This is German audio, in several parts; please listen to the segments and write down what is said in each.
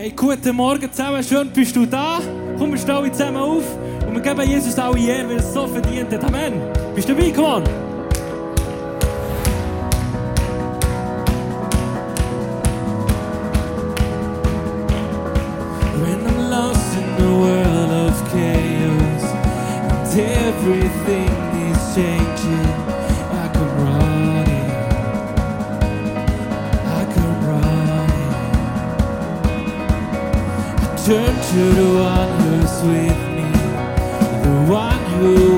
Hey, guten Morgen zusammen, schön bist du da. Komm, wir stehen zusammen auf und wir geben Jesus alle hier, weil er es so verdient hat. Amen. Bist du dabei, come on. When I'm lost in the world of chaos and everything to the one who's with me, the one who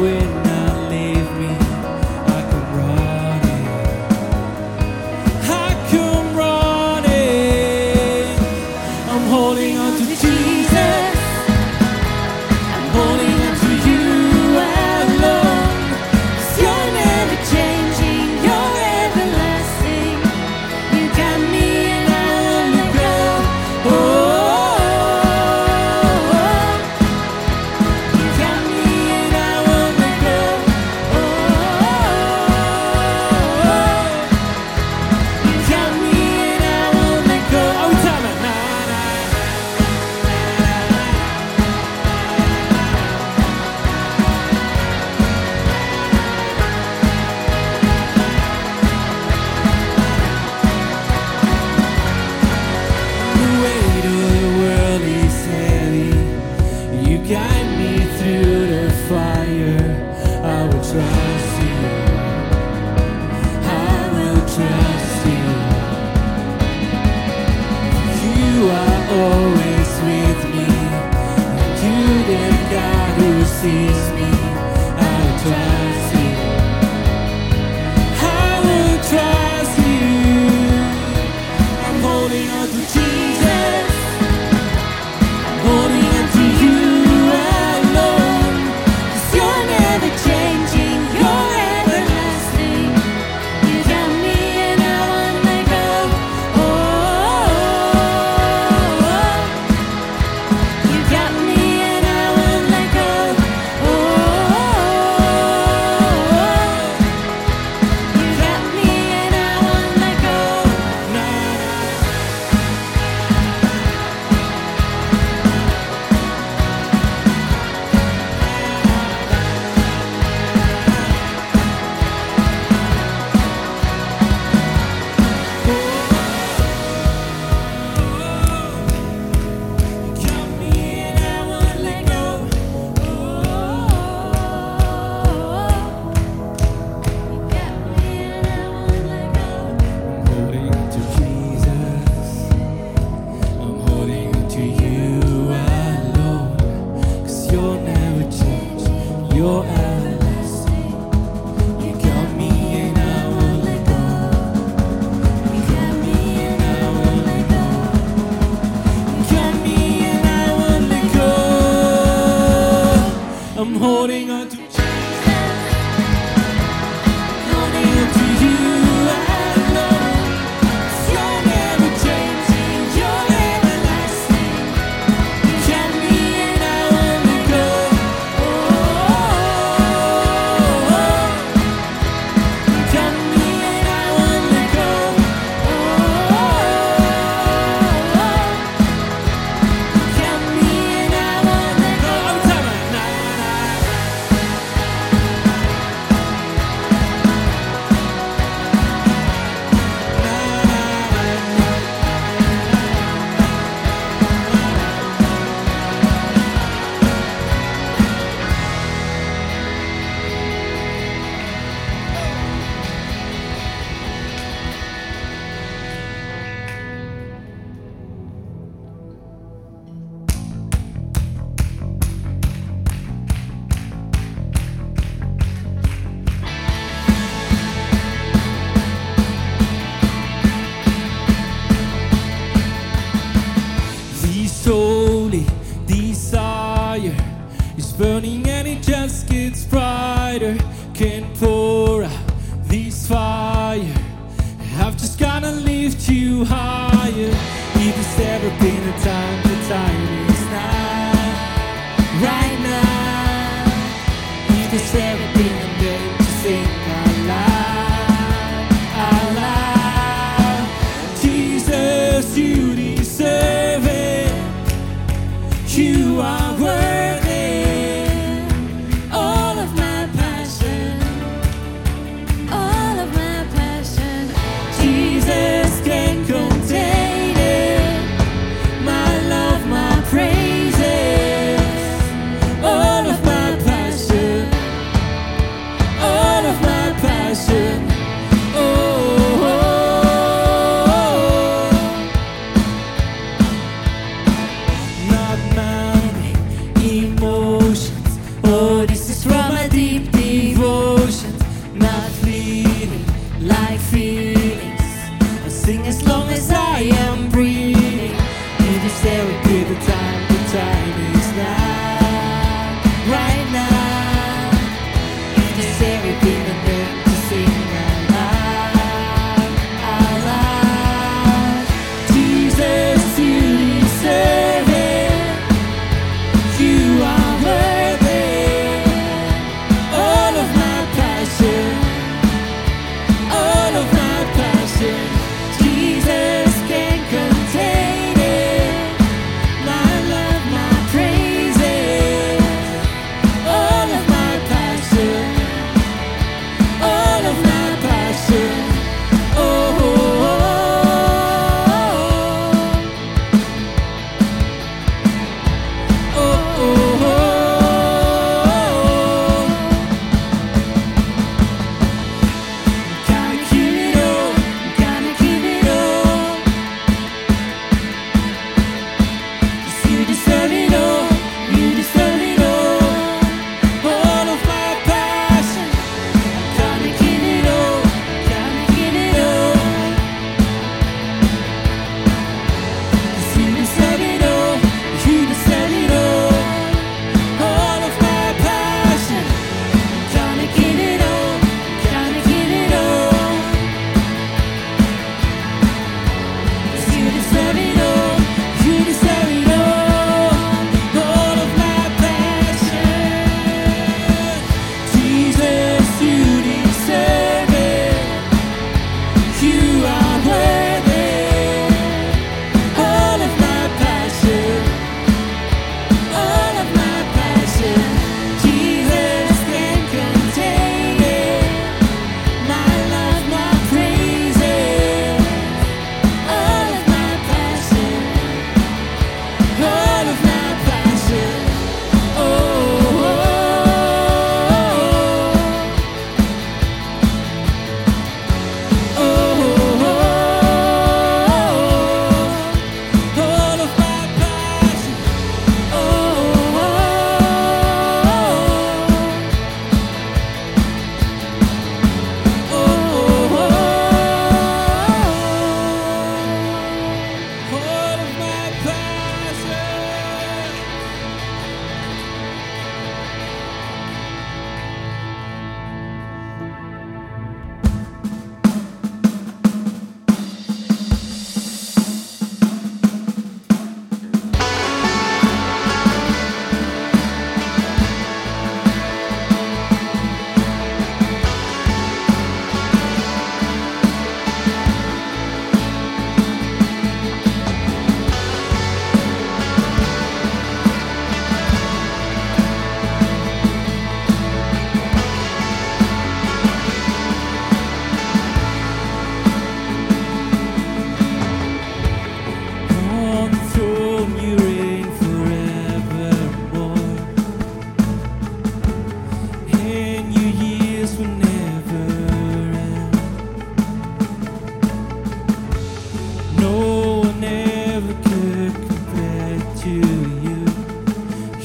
and it just gets brighter. Can pour out these fire. I've just gotta lift you higher. If there's ever been a time.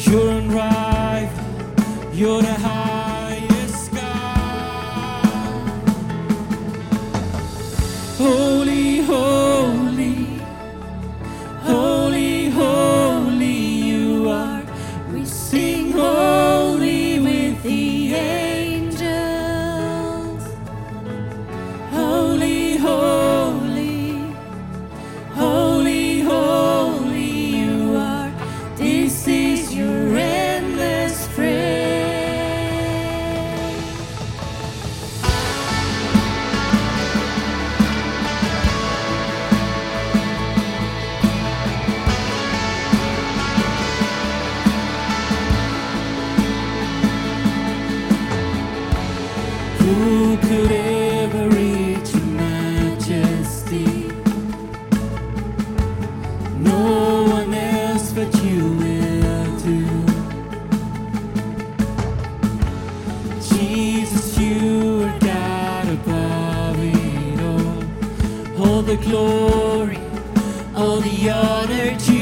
You're unrivaled. You're the high. all the other two.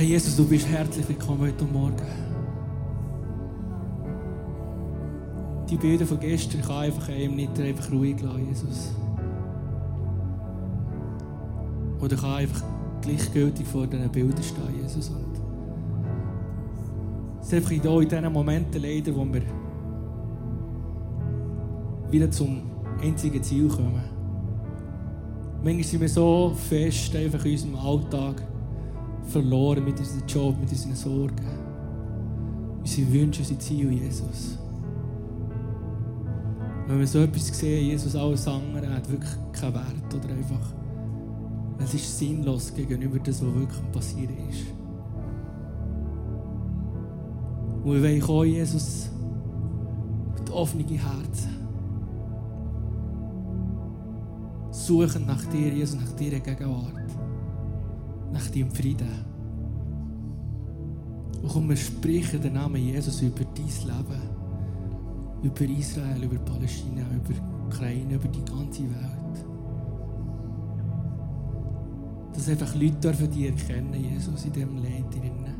Ja, Jesus, du bist herzlich willkommen heute Morgen. Die Bilder von gestern kann einfach einem nicht einfach ruhig lassen, Jesus. Oder kann einfach gleichgültig vor diesen Bildern stehen, Jesus. Und es ist einfach in in diesen Momenten leider, wo wir wieder zum einzigen Ziel kommen. Manchmal sind wir so fest einfach in unserem Alltag verloren mit unserem Job, mit unseren Sorgen. Unsere Wünsche, unsere Ziele, Jesus. Wenn wir so etwas sehen, Jesus, alles andere hat wirklich keinen Wert oder einfach, es ist sinnlos gegenüber dem, was wirklich passiert ist. Und wir wollen kommen, Jesus, mit offenen Herzen. Suchen nach dir, Jesus, nach deiner Gegenwart. Nach deinem Frieden. Und komm, wir sprechen den Namen Jesus über dein Leben. Über Israel, über Palästina, über Ukraine, über die ganze Welt. Dass einfach Leute dürfen dich erkennen, Jesus, in diesem Land. drinnen.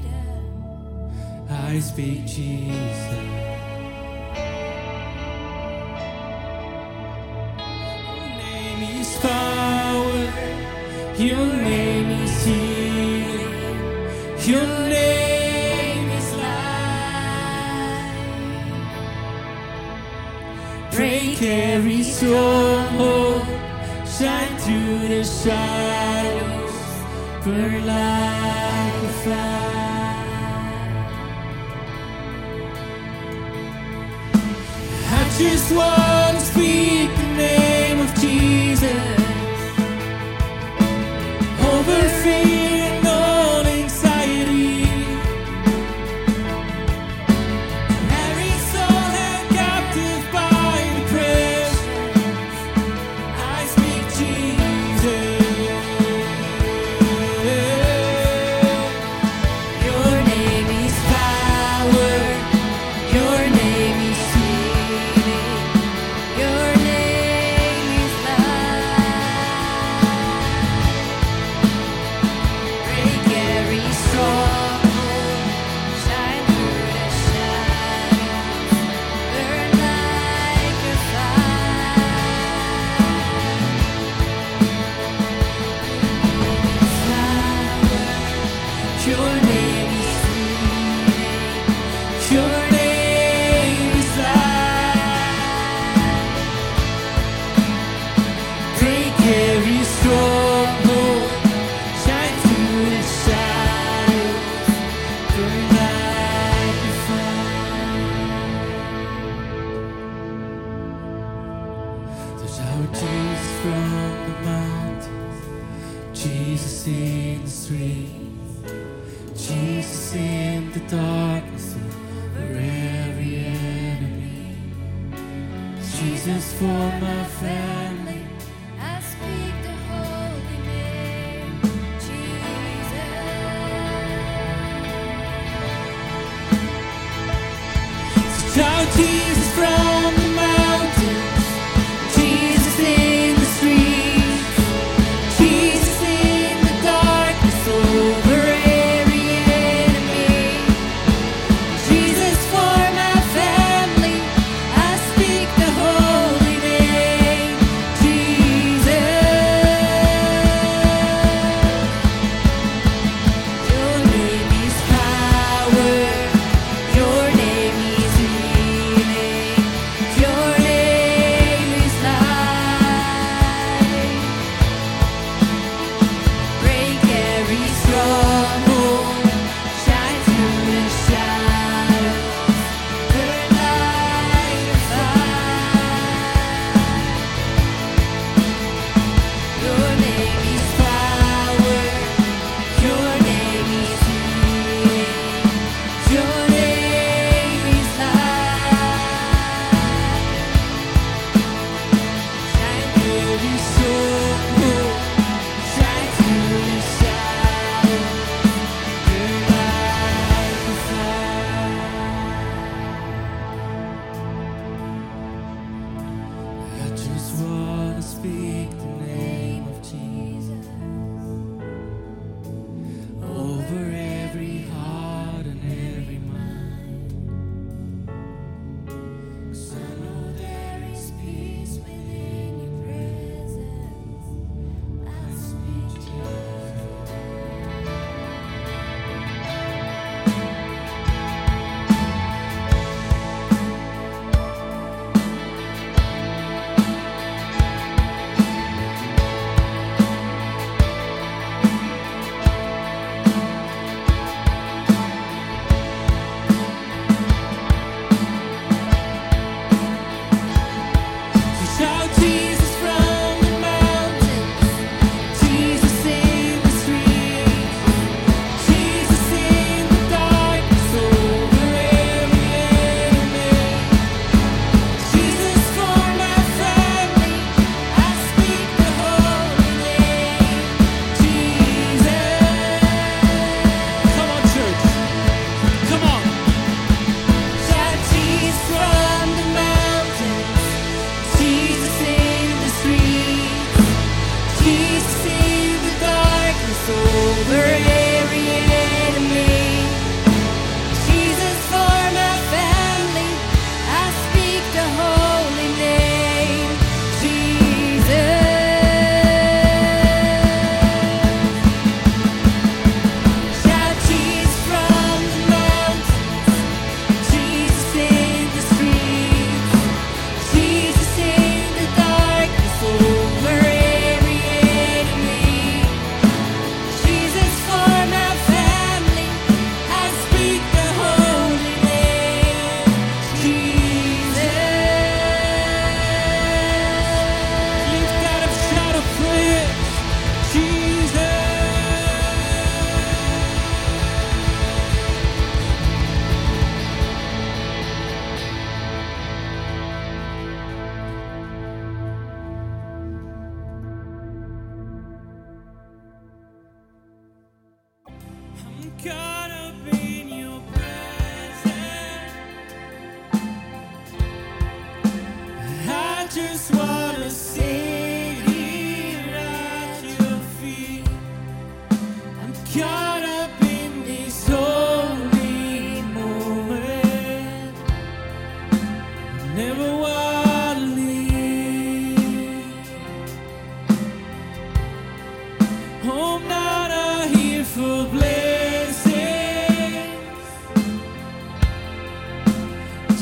I speak Jesus. Your name is healing. Your name is light. Break every stronghold. Shine through the shadows. Burn like a fire. just one be.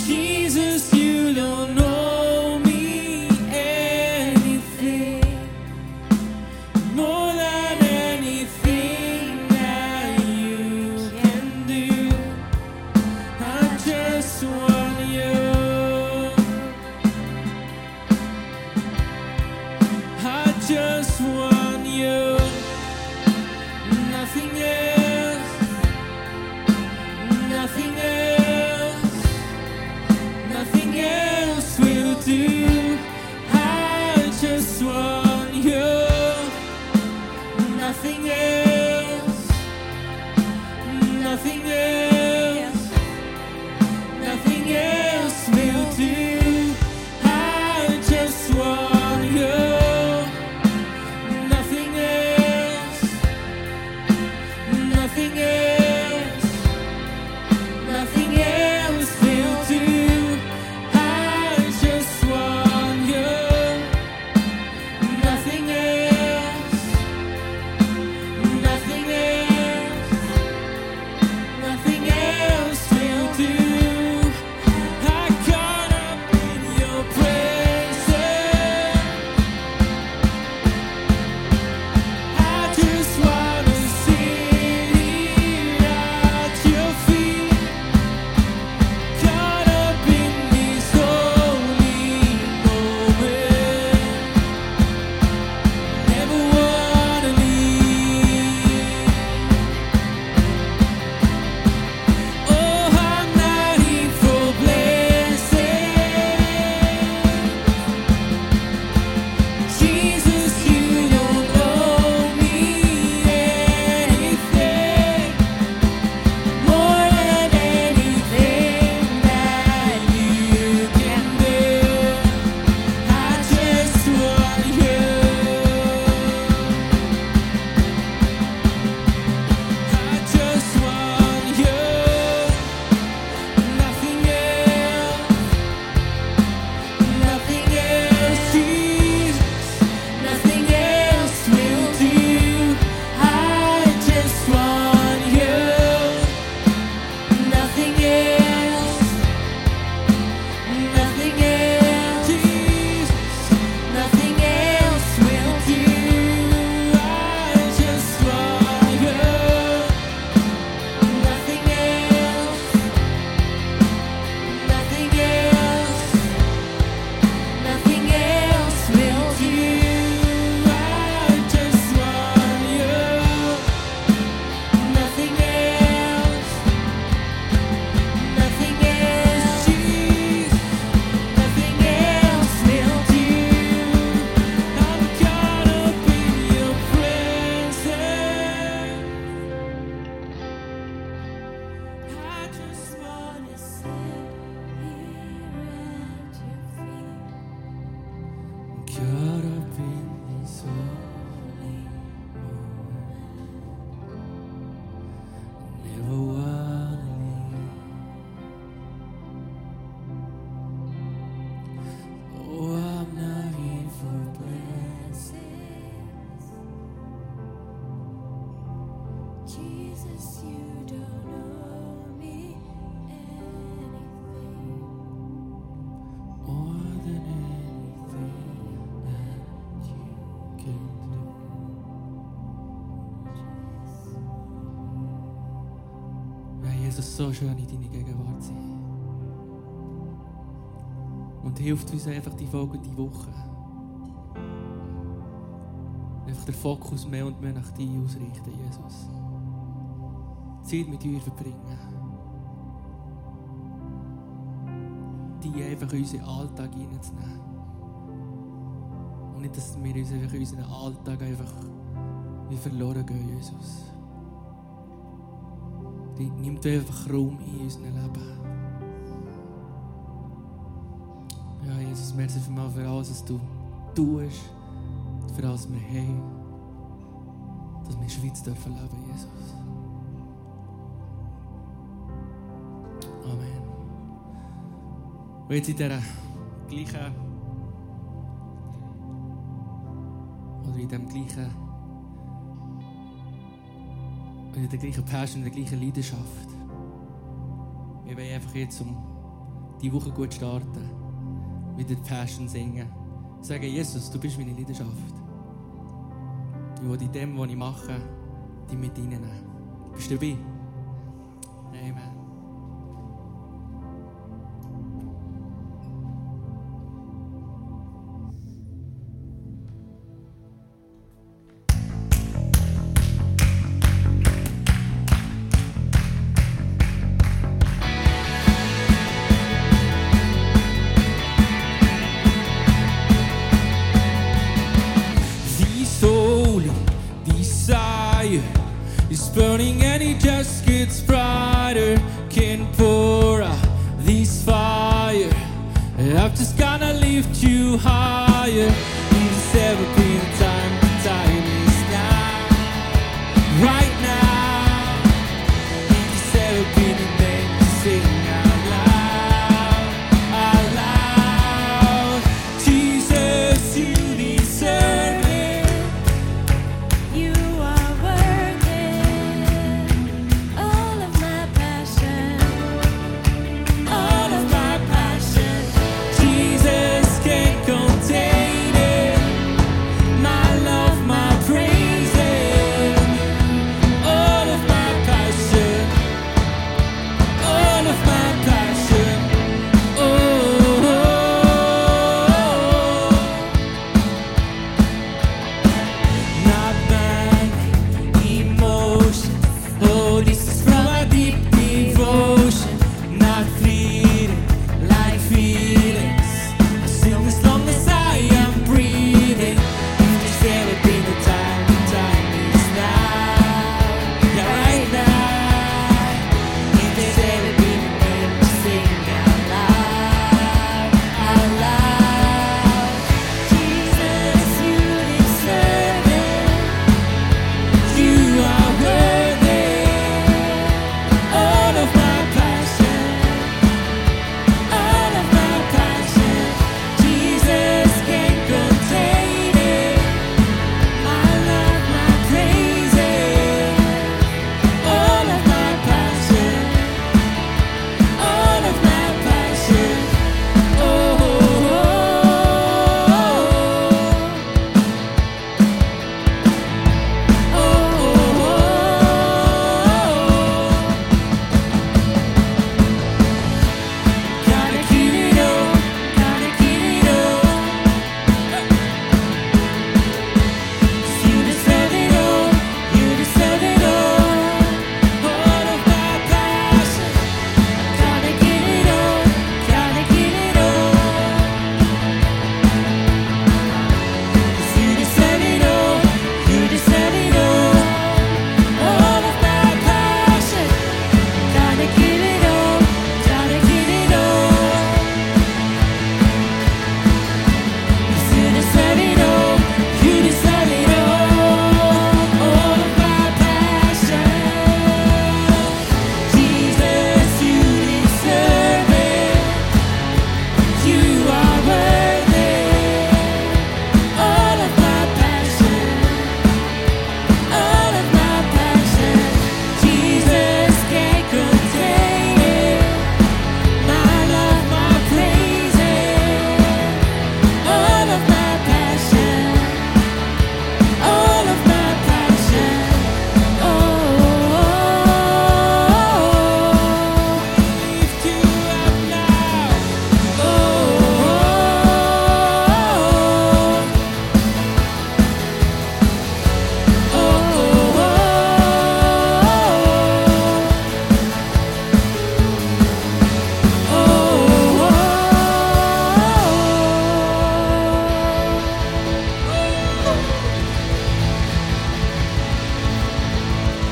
He so schön in deiner Gegenwart sein. Und hilft uns einfach die folgende Woche. Einfach den Fokus mehr und mehr nach dir ausrichten, Jesus. Zeit mit dir verbringen. Die einfach in unseren Alltag hineinzunehmen. Und nicht, dass wir uns einfach in unseren Alltag einfach wie verloren gehen, Jesus nimmt einfach Raum in unserem Leben. Ja, Jesus, merci für mal für alles, was du tust, für alles, was wir haben, dass wir in der Schweiz dürfen leben, Jesus. Amen. Und jetzt in dieser gleichen oder in dem gleichen und in der gleichen Passion, in der gleichen Leidenschaft. Wir wollen einfach jetzt, um die Woche gut starten, wieder Passion singen. Sagen, Jesus, du bist meine Leidenschaft. Ich will in dem, was ich mache, dich mit reinnehmen. Bist du dabei?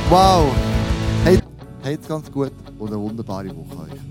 Wow! Hey, hey ganz gut und eine wunderbare Woche euch.